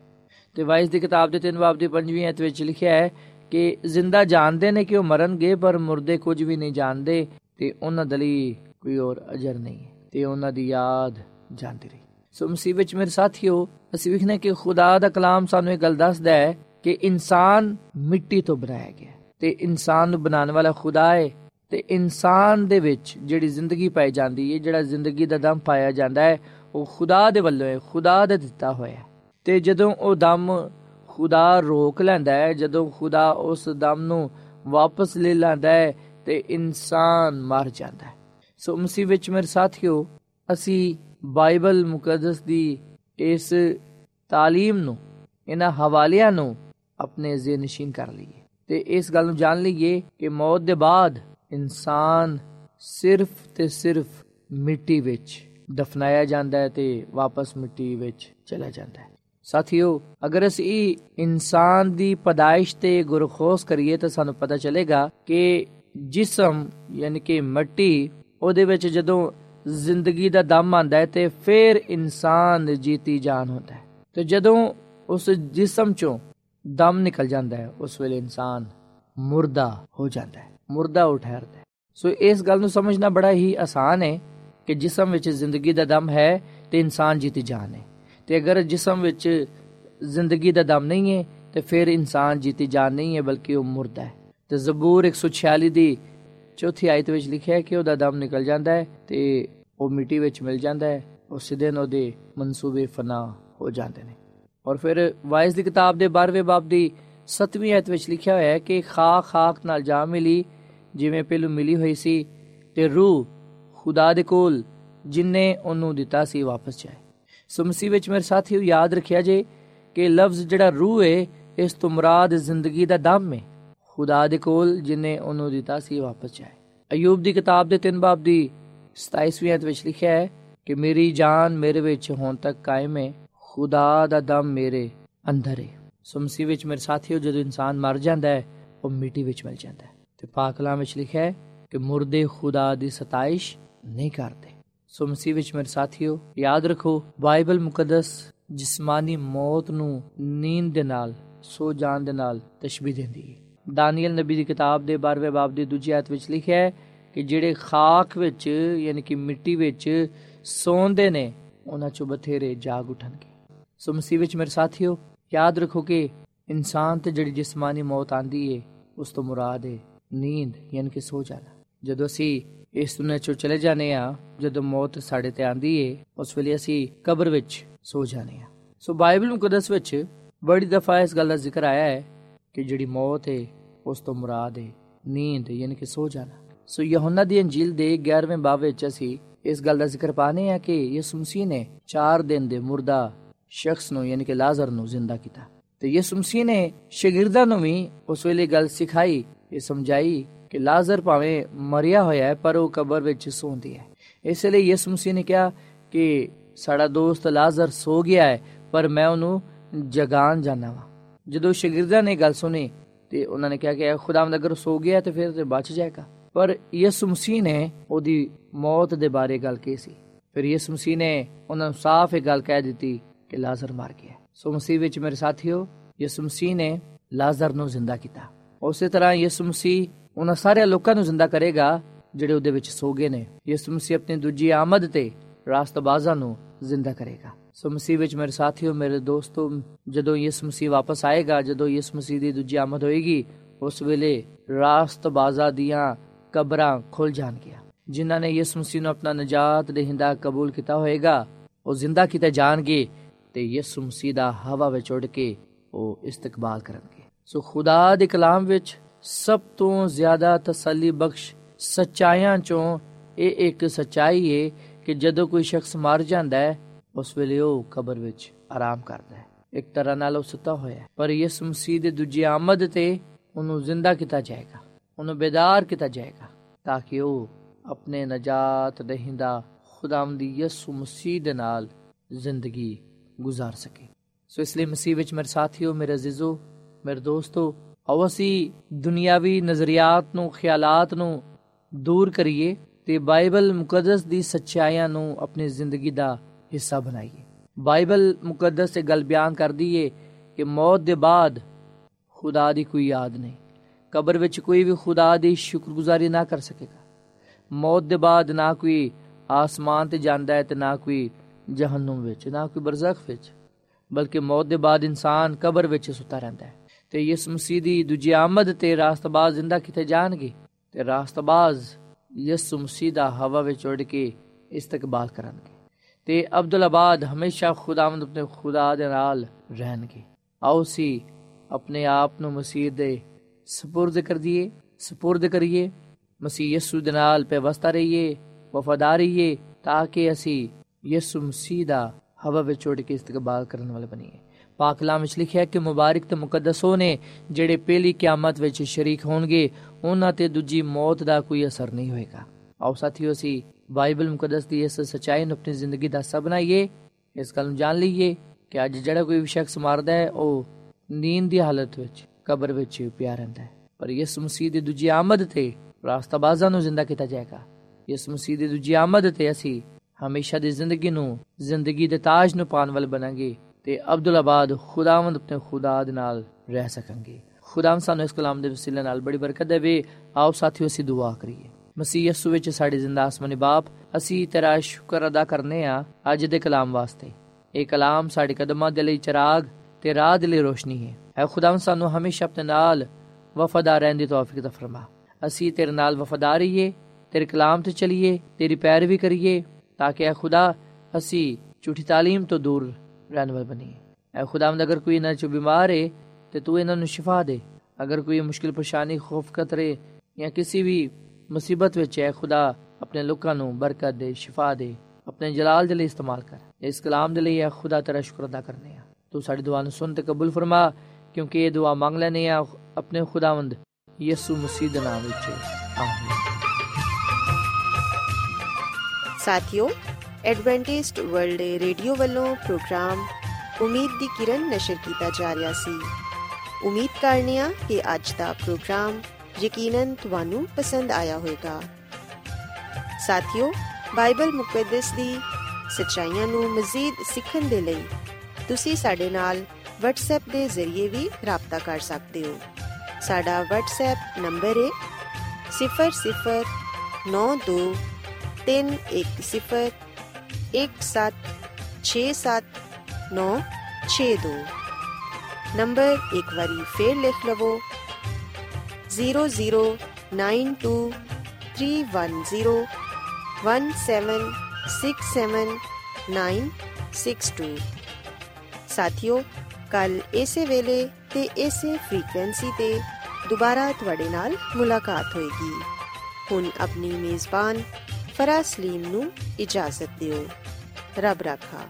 ਤੇ ਵਾਇਸ ਦੀ ਕਿਤਾਬ ਦੇ 3 ਬਾਬ ਦੀ 5ਵੀਂ ਐਤ ਵਿੱਚ ਲਿਖਿਆ ਹੈ ਕਿ ਜ਼ਿੰਦਾ ਜਾਣਦੇ ਨੇ ਕਿ ਉਹ ਮਰਨਗੇ, ਪਰ ਮੁਰਦੇ ਕੁਝ ਵੀ ਨਹੀਂ ਜਾਣਦੇ ਤੇ ਉਹਨਾਂ ਦਲੀ ਕੋਈ ਹੋਰ ਅਜਰ ਨਹੀਂ, ਤੇ ਉਹਨਾਂ ਦੀ ਯਾਦ ਜਾਂਦੀ ਰਹੀ। ਸੋ ਮੁਸੀਬਤ ਮੇਰੇ ਸਾਥੀਓ, ਅਸੀਂ ਵਿਖਨੇ ਕਿ ਖੁਦਾ ਦਾ ਕਲਾਮ ਸਾਨੂੰ ਇਹ ਗੱਲ ਦੱਸਦਾ ਹੈ ਕਿ ਇਨਸਾਨ ਮਿੱਟੀ ਤੋਂ ਬਣਾਇਆ ਗਿਆ ਤੇ ਇਨਸਾਨ ਨੂੰ ਬਣਾਉਣ ਵਾਲਾ ਖੁਦਾ ਹੈ ਤੇ ਇਨਸਾਨ ਦੇ ਵਿੱਚ ਜਿਹੜੀ ਜ਼ਿੰਦਗੀ ਪਾਈ ਜਾਂਦੀ ਹੈ, ਜਿਹੜਾ ਜ਼ਿੰਦਗੀ ਦਾ ਦਮ ਪਾਇਆ ਜਾਂਦਾ ਹੈ, ਉਹ ਖੁਦਾ ਦੇ ਵੱਲੋਂ ਹੈ, ਖੁਦਾ ਦਾ ਦਿੱਤਾ ਹੋਇਆ ਤੇ ਜਦੋਂ ਉਹ ਦਮ ਖੁਦਾ ਰੋਕ ਲੈਂਦਾ ਹੈ, ਜਦੋਂ ਖੁਦਾ ਉਸ ਦਮ ਨੂੰ ਵਾਪਸ ਲੈ ਲੈਂਦਾ ਹੈ, ਤੇ ਇਨਸਾਨ ਮਰ ਜਾਂਦਾ ਹੈ। ਸੋ ਮਸੀਹ ਵਿੱਚ ਮੇਰੇ ਸਾਥੀਓ, ਅਸੀਂ ਬਾਈਬਲ ਮੁਕੱਦਸ ਦੀ ਇਸ تعلیم ਨੂੰ ਇਹਨਾਂ ਹਵਾਲਿਆਂ ਨੂੰ ਆਪਣੇ ਜ਼ਿਹਨ ਨਸ਼ੀਨ ਕਰ ਲਈਏ ਤੇ ਇਸ ਗੱਲ ਨੂੰ ਜਾਣ ਲਈਏ ਕਿ ਮੌਤ ਦੇ ਬਾਅਦ ਇਨਸਾਨ ਸਿਰਫ ਤੇ ਸਿਰਫ ਮਿੱਟੀ ਵਿੱਚ ਦਫਨਾਇਆ ਜਾਂਦਾ ਹੈ ਤੇ ਵਾਪਸ ਮਿੱਟੀ ਵਿੱਚ ਚਲਾ ਜਾਂਦਾ ਹੈ ਸਾਥੀਓ ਅਗਰ ਅਸੀਂ ਇਨਸਾਨ ਦੀ ਪਦਾਇਸ਼ ਤੇ ਗੁਰਖੋਸ ਕਰੀਏ ਤਾਂ ਸਾਨੂੰ ਪਤਾ ਚੱਲੇਗਾ ਕਿ ਜਿਸਮ ਯਾਨੀ ਕਿ ਮਿੱਟੀ ਉਹਦੇ ਵਿੱਚ ਜਦੋਂ ਜ਼ਿੰਦਗੀ ਦਾ ਦਮ ਆਂਦਾ ਹੈ ਤੇ ਫਿਰ ਇਨਸਾਨ ਜੀਤੀ ਜਾਨ ਹੁੰਦਾ ਹੈ। ਤੇ ਜਦੋਂ ਉਸ ਜਿਸਮ ਚੋਂ ਦਮ ਨਿਕਲ ਜਾਂਦਾ ਹੈ, ਉਸ ਵੇਲੇ ਇਨਸਾਨ ਮੁਰਦਾ ਹੋ ਜਾਂਦਾ ਹੈ, ਮੁਰਦਾ ਹੋ ਠਹਿਰਦਾ ਹੈ। ਸੋ ਇਸ ਗੱਲ ਨੂੰ ਸਮਝਣਾ ਬੜਾ ਹੀ ਆਸਾਨ ਹੈ ਕਿ ਜਿਸਮ ਵਿੱਚ ਜ਼ਿੰਦਗੀ ਦਾ ਦਮ ਹੈ ਤੇ ਇਨਸਾਨ ਜੀਤੀ ਜਾਨ ਹੈ। ਤੇ ਅਗਰ ਜਿਸਮ ਵਿੱਚ ਜ਼ਿੰਦਗੀ ਦਾ ਦਮ ਨਹੀਂ ਹੈ, ਤੇ ਫਿਰ ਇਨਸਾਨ ਜੀਤੀ ਜਾਨ ਨਹੀਂ ਹੈ, ਬਲਕਿ ਉਹ ਮੁਰਦਾ ਹੈ। ਤੇ ਜ਼ਬੂਰ 146 ਦੀ ਚੌਥੀ ਆਇਤ ਵਿੱਚ ਲਿਖਿਆ ਹੈ ਕਿ ਉਹਦਾ ਦਮ ਨਿਕਲ ਜਾਂਦਾ ਹੈ ਤੇ ਉਹ ਮਿੱਟੀ ਵਿੱਚ ਮਿਲ ਜਾਂਦਾ ਹੈ ਉਸ ਦਿਨ ਉਹਦੇ ਮਨਸੂਬੇ ਫਨਾ ਹੋ ਜਾਂਦੇ ਨੇ। ਔਰ ਫਿਰ ਵਾਇਸ ਦੀ ਕਿਤਾਬ ਦੇ 12ਵੇਂ ਬਾਬ ਦੀ 7ਵੀਂ ਆਇਤ ਵਿੱਚ ਲਿਖਿਆ ਹੋਇਆ ਹੈ ਕਿ ਖਾਕ ਖਾਕ ਨਾਲ ਜਾ ਮਿਲੀ, ਜਿਵੇਂ ਪਹਿਲੂ ਮਿਲੀ ਹੋਈ ਸੀ, ਤੇ ਰੂਹ ਖੁਦਾ ਦੇ ਕੋਲ ਜਿਨਨੇ ਉਹਨੂੰ ਦਿੱਤਾ ਸੀ ਵਾਪਸ ਜਾਏ। ਸੋ ਮਸੀਹ ਵਿੱਚ ਮੇਰੇ ਸਾਥੀਓ, ਯਾਦ ਰੱਖਿਆ ਜੇ ਕਿ ਲਫ਼ਜ਼ ਜਿਹੜਾ ਰੂਹ ਹੈ ਇਸ ਤੋਂ ਮੁਰਾਦ ਜ਼ਿੰਦਗੀ ਦਾ ਦਮ ਹੈ ਖੁਦਾ ਦੇ ਕੋਲ ਜਿਨੇ ਉਹਨੂੰ ਦਿੱਤਾ ਸੀ ਵਾਪਸ ਜਾਏ। ਅਯੂਬ ਦੀ ਕਿਤਾਬ ਦੇ 3 ਬਾਬ ਦੀ 27ਵੀਂ ਅਧ ਵਿੱਚ ਲਿਖਿਆ ਹੈ ਕਿ ਮੇਰੀ ਜਾਨ ਮੇਰੇ ਵਿੱਚ ਹੁਣ ਤੱਕ ਕਾਇਮ ਹੈ, ਖੁਦਾ ਦਾ ਦਮ ਮੇਰੇ ਅੰਦਰ ਹੈ। ਸੋ ਵਿੱਚ ਮੇਰੇ ਸਾਥੀਓ, ਜਦੋਂ ਇਨਸਾਨ ਮਰ ਜਾਂਦਾ ਹੈ, ਉਹ ਮਿੱਟੀ ਵਿੱਚ ਮਿਲ ਜਾਂਦਾ ਹੈ। ਤੇ ਪਾਕ ਵਿੱਚ ਲਿਖਿਆ ਹੈ ਕਿ ਮੁਰਦੇ ਖੁਦਾ ਦੀ ਸਤਾਇਸ਼ ਨਹੀਂ ਕਰਦੇ। ਸੁਮਸੀ ਵਿੱਚ ਮੇਰੇ ਸਾਥੀਓ, ਯਾਦ ਰੱਖੋ, ਬਾਈਬਲ ਮੁਕੱਦਸ ਜਿਸਮਾਨੀ ਮੌਤ ਨੂੰ ਨੀਂਦ ਦੇ ਨਾਲ, ਸੋ ਜਾਣ ਦੇ ਨਾਲ ਤਸ਼ਬੀਹ ਦਿੰਦੀ ਹੈ। ਦਾਨੀਅਲ ਨਬੀ ਦੀ ਕਿਤਾਬ ਦੇ 12ਵੇਂ ਬਾਬ ਦੀ ਦੂਜੀ ਆਇਤ ਵਿੱਚ ਲਿਖਿਆ ਹੈ ਕਿ ਜਿਹੜੇ ਖਾਕ ਵਿੱਚ ਯਾਨੀ ਕਿ ਮਿੱਟੀ ਵਿੱਚ ਸੌਂਦੇ ਨੇ ਉਹਨਾਂ ਚੋਂ ਬਥੇਰੇ ਜਾਗ ਉਠਣਗੇ ਸੋ ਮਸੀਹ ਵਿੱਚ ਮੇਰੇ ਸਾਥੀਓ ਯਾਦ ਰੱਖੋ ਕਿ ਇਨਸਾਨ ਤੇ ਜਿਹੜੀ ਜਿਸਮਾਨੀ ਮੌਤ ਆਂਦੀ ਏ ਉਸ ਤੋਂ ਮੁਰਾਦ ਹੈ ਨੀਂਦ ਯਾਨੀ ਕਿ ਸੋ ਜਾਣਾ ਜਦੋਂ ਅਸੀਂ ਇਸ ਦੁਨੀਆਂ ਚੋਂ ਚਲੇ ਜਾਂਦੇ ਆ ਜਦੋਂ ਮੌਤ ਸਾਡੇ ਤੇ ਆਂਦੀ ਏ ਉਸ ਵੇਲੇ ਅਸੀਂ ਕਬਰ ਵਿੱਚ ਸੋ ਜਾਂਦੇ ਆ ਸੋ ਬਾਈਬਲ ਮੁਕੱਦਸ ਵਿੱਚ ਬੜੀ ਦਫਾ ਇਸ ਗੱਲ ਦਾ ਜ਼ਿਕਰ ਆਇਆ ਹੈ ਕਿ ਜਿਹੜੀ ਮੌਤ ਹੈ ਉਸ ਤੋਂ ਮੁਰਾਦ ਹੈ ਨੀਂਦ ਯਾਨੀ ਕਿ ਸੋ ਜਾਣਾ ਸੋ ਯਹੋਨਾ ਦੀ ਅੰਜੀਲ ਦੇ 11ਵੇਂ ਬਾਬ ਵਿੱਚ ਅਸੀਂ ਇਸ ਗੱਲ ਦਾ ਜ਼ਿਕਰ ਪਾਣੇ ਆ ਕਿ ਯਿਸੂ ਮਸੀਹ ਨੇ 4 ਦਿਨ ਦੇ ਮੁਰਦਾ ਸ਼ਖਸ ਨੂੰ, ਯਾਨੀ ਕਿ ਲਾਜ਼ਰ ਨੂੰ ਜ਼ਿੰਦਾ ਕੀਤਾ। ਤੇ ਯਿਸੂ ਮਸੀਹ ਨੇ ਸ਼ਾਗਿਰਦਾਂ ਨੂੰ ਵੀ ਉਸ ਵੇਲੇ ਗੱਲ ਸਿਖਾਈ, ਇਹ ਸਮਝਾਈ ਕਿ ਲਾਜ਼ਰ ਭਾਵੇਂ ਮਰਿਆ ਹੋਇਆ ਹੈ, ਪਰ ਉਹ ਕਬਰ ਵਿੱਚ ਸੌਂਦੀ ਹੈ। ਇਸ ਲਈ ਯਿਸੂ ਮਸੀਹ ਨੇ ਕਿਹਾ ਕਿ ਸਾਡਾ ਦੋਸਤ ਲਾਜ਼ਰ ਸੋ ਗਿਆ ਹੈ, ਪਰ ਮੈਂ ਉਹਨੂੰ ਜਗਾਨ ਜਾਣਾ ਵਾ। ਜਦੋਂ ਸ਼ਾਗਿਰਦਾਂ ਨੇ ਗੱਲ ਸੁਣੀ ਤੇ ਉਹਨਾਂ ਨੇ ਕਿਹਾ ਕਿ ਖੁਦਾਵੰਦ ਅਗਰ ਸੋ ਗਿਆ ਤੇ ਫਿਰ ਤੇ ਬਚ ਜਾਏਗਾ। ਪਰ ਯਿਸੂ ਮਸੀਹ ਨੇ ਉਹਦੀ ਮੌਤ ਦੇ ਬਾਰੇ ਗੱਲ ਕੀਤੀ ਸੀ ਫਿਰ ਯਿਸੂ ਮਸੀਹ ਨੇ ਉਹਨਾਂ ਨੂੰ ਸਾਫ਼ ਇਹ ਗੱਲ ਕਹਿ ਦਿੱਤੀ ਕਿ ਲਾਜ਼ਰ ਮਰ ਗਿਆ ਸੋ ਮਸੀਹ ਵਿੱਚ ਮੇਰੇ ਸਾਥੀਓ ਯਿਸੂ ਮਸੀਹ ਨੇ ਲਾਜ਼ਰ ਨੂੰ ਜ਼ਿੰਦਾ ਕੀਤਾ ਉਸੇ ਤਰ੍ਹਾਂ ਯਿਸੂ ਮਸੀਹ ਉਹਨਾਂ ਸਾਰੇ ਲੋਕਾਂ ਨੂੰ ਜ਼ਿੰਦਾ ਕਰੇਗਾ ਜਿਹੜੇ ਉਹਦੇ ਵਿੱਚ ਸੋ ਗਏ ਨੇ ਯਿਸੂ ਮਸੀਹ ਆਪਣੀ ਦੂਜੀ ਆਮਦ ਤੇ ਰਾਸਤਬਾਜ਼ਾਂ ਨੂੰ ਜ਼ਿੰਦਾ ਕਰੇਗਾ ਸੋ ਮਸੀਹ ਵਿੱਚ ਮੇਰੇ ਸਾਥੀਓ ਮੇਰੇ ਦੋਸਤੋ ਜਦੋਂ ਯਿਸੂ ਮਸੀਹ ਵਾਪਸ ਆਏਗਾ ਜਦੋਂ ਯਿਸੂ ਮਸੀਹ ਦੀ ਦੂਜੀ ਆਮਦ ਹੋਏਗੀ ਉਸ ਵੇਲੇ ਰਾਸਤਬਾਜ਼ਾਂ ਦੀਆਂ ਕਬਰਾਂ ਖੁੱਲ ਜਾਣਗੀਆਂ। ਜਿਨ੍ਹਾਂ ਨੇ ਯਿਸੂ ਮਸੀਹ ਨੂੰ ਆਪਣਾ ਨਜਾਤ ਦੇਹਿੰਦਾ ਕਬੂਲ ਕੀਤਾ ਹੋਏਗਾ, ਉਹ ਜ਼ਿੰਦਾ ਕੀਤੇ ਜਾਣਗੇ ਤੇ ਯਿਸੂ ਮਸੀਹ ਦਾ ਹਵਾ ਵਿੱਚ ਉੱਡ ਕੇ ਉਹ ਇਸਤਕਬਾਲ ਕਰਨਗੇ। ਸੋ ਖੁਦਾ ਦੇ ਕਲਾਮ ਵਿੱਚ ਸਭ ਤੋਂ ਜ਼ਿਆਦਾ ਤਸੱਲੀ ਬਖਸ਼ ਸਚਾਈਆਂ ਚੋਂ ਇਹ ਇੱਕ ਸਚਾਈ ਹੈ ਕਿ ਜਦੋਂ ਕੋਈ ਸ਼ਖਸ ਮਰ ਜਾਂਦਾ ਹੈ, ਉਸ ਵੇਲੇ ਉਹ ਕਬਰ ਵਿੱਚ ਆਰਾਮ ਕਰਦਾ ਹੈ। ਇੱਕ ਤਰ੍ਹਾਂ ਨਾਲ ਉਹ ਸੁੱਤਾ ਹੋਇਆ ਹੈ, ਪਰ ਯਿਸੂ ਮਸੀਹ ਦੇ ਦੂਜੀ ਆਮਦ ਤੇ ਉਹਨੂੰ ਜ਼ਿੰਦਾ ਕੀਤਾ ਜਾਏਗਾ। ਉਹਨੂੰ ਬੇਦਾਰ ਕੀਤਾ ਜਾਏਗਾ ਤਾਂ ਕਿ ਉਹ ਆਪਣੇ ਨਜਾਤ ਦਹਿੰਦਾ ਖੁਦਾਵੰਦ ਯਿਸੂ ਮਸੀਹ ਦੇ ਨਾਲ ਜ਼ਿੰਦਗੀ گزار ਸਕੇ ਸੋ ਇਸ ਲਈ ਮਸੀਹ ਵਿੱਚ ਮੇਰੇ ਸਾਥੀਓ ਮੇਰੇ ਅਜ਼ੀਜ਼ੋ ਮੇਰੇ ਦੋਸਤੋ ਆਓ ਅਸੀਂ ਦੁਨਿਆਵੀ ਨਜ਼ਰੀਆਤ ਨੂੰ ਖਿਆਲਾਤ ਨੂੰ ਦੂਰ ਕਰੀਏ ਤੇ ਬਾਈਬਲ ਮੁਕੱਦਸ ਦੀ ਸੱਚਾਈਆਂ ਨੂੰ ਆਪਣੀ ਜ਼ਿੰਦਗੀ ਦਾ ਹਿੱਸਾ ਬਣਾਈਏ ਬਾਈਬਲ ਮੁਕੱਦਸ ਇਹ ਗੱਲ ਬਿਆਨ ਕਰਦੀ ਏ ਕਿ ਮੌਤ ਦੇ ਬਾਅਦ ਖੁਦਾ ਦੀ ਕੋਈ ਯਾਦ ਨਹੀਂ ਕਬਰ ਵਿੱਚ ਕੋਈ ਵੀ ਖੁਦਾ ਦੀ ਸ਼ੁਕਰਗੁਜ਼ਾਰੀ ਨਾ ਕਰ ਸਕੇਗਾ ਮੌਤ ਦੇ ਬਾਅਦ ਨਾ ਕੋਈ ਆਸਮਾਨ ਤੇ ਜਾਂਦਾ ਹੈ ਤੇ ਨਾ ਕੋਈ ਜਹੰਨਮ ਵਿੱਚ ਨਾ ਕੋਈ ਬਰਜ਼ਖ ਵਿੱਚ ਬਲਕਿ ਮੌਤ ਦੇ ਬਾਅਦ ਇਨਸਾਨ ਕਬਰ ਵਿੱਚ ਸੁੱਤਾ ਰਹਿੰਦਾ ਹੈ ਤੇ ਯਿਸੂ ਮਸੀਹ ਦੀ ਦੂਜੀ ਆਮਦ ਤੇ ਰਾਸਤਬਾਜ਼ ਜ਼ਿੰਦਾ ਕੀਤੇ ਜਾਣਗੇ ਤੇ ਰਾਸਤਬਾਜ਼ ਯਿਸੂ ਮਸੀਹ ਦਾ ਹਵਾ ਵਿੱਚ ਉੱਡ ਕੇ ਇਸਤਕਬਾਲ ਕਰਨਗੇ ਤੇ ਅਬਦੁੱਲਾਬਾਦ ਹਮੇਸ਼ਾ ਖੁਦਾਵੰਦ ਆਪਣੇ ਖੁਦਾ ਦੇ ਨਾਲ ਰਹਿਣਗੇ ਆਓ ਸੀ ਆਪਣੇ ਆਪ ਨੂੰ ਮਸੀਹ ਦੇ سپرد ਕਰ ਦਈਏ سپرد ਕਰੀਏ ਮਸੀਹ ਯਿਸੂ ਦੇ ਨਾਲ ਪੇਵਸਤਾ ਰਹੀਏ ਵਫਾਦਾਰ ਰਹੀਏ ਤਾਂ ਕਿ ਅਸੀਂ ਯਿਸੂ ਮਸੀਹ ਦਾ ਹਵਾ ਵਿੱਚ ਉੱਡ ਕੇ ਇਸਤਕਬਾਲ ਕਰਨ ਵਾਲੇ ਬਣੀਏ ਪਾਕ ਕਲਾਮ ਵਿੱਚ ਲਿਖਿਆ ਕਿ ਮੁਬਾਰਕ ਤੇ ਮੁਕੱਦਸ ਨੇ ਜਿਹੜੇ ਪਹਿਲੀ ਕਿਆਮਤ ਵਿੱਚ ਸ਼ਰੀਕ ਹੋਣਗੇ ਉਹਨਾਂ ਤੇ ਦੂਜੀ ਮੌਤ ਦਾ ਕੋਈ ਅਸਰ ਨਹੀਂ ਹੋਏਗਾ ਆਓ ਸਾਥੀਓ ਸੀ ਬਾਈਬਲ ਮੁਕੱਦਸ ਦੀ ਇਸ ਸਚਾਈ ਨੂੰ ਆਪਣੀ ਜ਼ਿੰਦਗੀ ਦਾ ਹਿੱਸਾ ਬਣਾਈਏ ਇਸ ਗੱਲ ਨੂੰ ਜਾਣ ਲਈਏ ਕਿ ਅੱਜ ਜਿਹੜਾ ਕੋਈ ਵੀ ਸ਼ਖਸ ਮਰਦਾ ਹੈ ਉਹ ਨੀਂਦ ਦੀ ਹਾਲਤ ਵਿੱਚ ਕਬਰ ਵਿੱਚ ਪਿਆ ਰਹਿੰਦਾ ਹੈ। ਪਰ ਯਿਸੂ ਮਸੀਹ ਦੀ ਦੂਜੀ ਆਮਦ ਤੇ ਰਾਸਤਾਬਾਜ਼ਾਂ ਨੂੰ ਜ਼ਿੰਦਾ ਕੀਤਾ ਜਾਏਗਾ। ਯਿਸੂ ਮਸੀਹ ਦੀ ਦੂਜੀ ਆਮਦ ਤੇ ਅਸੀਂ ਹਮੇਸ਼ਾ ਦੀ ਜ਼ਿੰਦਗੀ ਨੂੰ ਜ਼ਿੰਦਗੀ ਦੇ ਤਾਜ ਨੂੰ ਪਾਣ ਵਾਲੇ ਬਣਾਂਗੇ ਤੇ ਅਬਦੁੱਲਾਬਾਦ ਖੁਦਾਵੰਦ ਆਪਣੇ ਖੁਦਾ ਦੇ ਨਾਲ ਰਹਿ ਸਕਾਂਗੇ। ਖੁਦਾਮ ਸਾਨੂੰ ਇਸ ਕਲਾਮ ਦੇ ਵਸੀਲੇ ਨਾਲ ਬੜੀ ਬਰਕਤ ਦੇਵੇ। ਆਓ ਸਾਥੀਓ, ਅਸੀਂ ਦੁਆ ਕਰੀਏ। ਮਸੀਹ ਯਸੂ ਵਿੱਚ ਸਾਡੇ ਜ਼ਿੰਦਾ ਆਸਮਾਨੀ ਬਾਪ, ਅਸੀਂ ਤੇਰਾ ਸ਼ੁਕਰ ਅਦਾ ਕਰਨੇ ਆ ਅੱਜ ਦੇ ਕਲਾਮ ਵਾਸਤੇ। ਇਹ ਕਲਾਮ ਸਾਡੇ ਕਦਮਾਂ ਦੇ ਲਈ ਚਿਰਾਗ ਤੇ ਰਾਹ ਦੇ ਲਈ ਰੋਸ਼ਨੀ ਹੈ। ਐ ਖੁਦਾਮ ਸਾਨੂੰ ਹਮੇਸ਼ਾ ਆਪਣੇ ਨਾਲ ਵਫਾਦਾਰ ਰਹਿਣ ਦੀ ਤੌਫੀਕ ਤਾ ਫਰਮਾ ਅਸੀਂ ਤੇਰੇ ਨਾਲ ਵਫਾਦਾਰ ਰਹੀਏ ਤੇਰੇ ਕਲਾਮ ਤੇ ਚਲੀਏ ਤੇਰੀ ਪੈਰਵੀ ਕਰੀਏ ਤਾਂ ਕਿ ਐ ਖੁਦਾ ਅਸੀਂ ਝੂਠੀ تعلیم ਤੋਂ ਦੂਰ ਰਹਿਣ ਵਾਲੇ ਬਣੀਏ ਐ ਖੁਦਾਵੰਦ ਅਗਰ ਕੋਈ ਇਹਨਾਂ ਚ ਬਿਮਾਰ ਹੈ ਤੇ ਤੂੰ ਇਹਨਾਂ ਨੂੰ ਸ਼ਿਫਾ ਦੇ ਅਗਰ ਕੋਈ ਮੁਸ਼ਕਿਲ ਪਰੇਸ਼ਾਨੀ ਖੌਫ ਕਤਰੇ ਜਾਂ ਕਿਸੇ ਵੀ ਮੁਸੀਬਤ ਵਿੱਚ ਹੈ ਖੁਦਾ ਆਪਣੇ ਲੋਕਾਂ ਨੂੰ ਬਰਕਤ ਦੇ ਸ਼ਿਫਾ ਦੇ ਆਪਣੇ ਜਲਾਲ ਦੇ ਲਈ ਇਸਤੇਮਾਲ ਕਰ ਇਸ ਕਲਾਮ ਦੇ ਲਈ ਹੈ ਖੁਦਾ ਤੇਰਾ ਸ਼ੁਕਰ ਅਦਾ ਕਰਨੇ ਆ ਤੂੰ ਸਾਡੀ ਦੁਆ ਨੂੰ ਸੁਣ ਤੇ ਕਬੂਲ ਫਰਮਾ ਕਿਉਂਕਿ ਇਹ ਦੁਆ ਮੰਗ ਲੈਨੇ ਆ ਆਪਣੇ ਖੁਦਾਵੰਦ ਯਿਸੂ ਮਸੀਹ ਦੇ ਨਾਮ ਵਿੱਚ। ਆਮੀਨ। ਸਾਥਿਓ, ਐਡਵੈਂਟਿਸਟ ਵਰਲਡ ਰੇਡੀਓ ਵੱਲੋਂ ਪ੍ਰੋਗਰਾਮ ਉਮੀਦ ਦੀ ਕਿਰਨ ਨਸ਼ਰ ਕੀਤਾ ਜਾ ਰਿਹਾ ਸੀ। ਉਮੀਦ ਕਰਨੀਆ ਕਿ ਅੱਜ ਦਾ ਪ੍ਰੋਗਰਾਮ ਯਕੀਨਨ ਤੁਹਾਨੂੰ ਪਸੰਦ ਆਇਆ ਹੋਵੇਗਾ। ਸਾਥਿਓ, ਬਾਈਬਲ ਮੁਕੱਦਸ ਦੀ ਸਚਾਈਆਂ ਨੂੰ ਮਜ਼ੀਦ ਸਿੱਖਣ ਦੇ ਲਈ ਤੁਸੀਂ ਸਾਡੇ ਨਾਲ WhatsApp ਦੇ ਜ਼ਰੀਏ ਵੀ رابطہ ਕਰ ਸਕਦੇ ਹੋ ਸਾਡਾ WhatsApp ਨੰਬਰ ਹੈ 009017676962 ਨੰਬਰ ਇੱਕ ਵਾਰੀ ਫੇਰ ਲਿਖ ਲਵੋ 0092311767962 ਸਾਥਿਓ ਕੱਲ ਇਸੇ ਵੇਲੇ ਤੇ ਇਸੇ ਫ੍ਰੀਕਵੈਂਸੀ ਤੇ ਦੁਬਾਰਾ ਤੁਹਾਡੇ ਨਾਲ ਮੁਲਾਕਾਤ ਹੋਏਗੀ। ਹੁਣ ਆਪਣੀ ਮੇਜ਼ਬਾਨ ਫਰਾਸਲੀਮ ਨੂੰ ਇਜਾਜ਼ਤ ਦਿਓ। ਰੱਬ ਰਾਖਾ।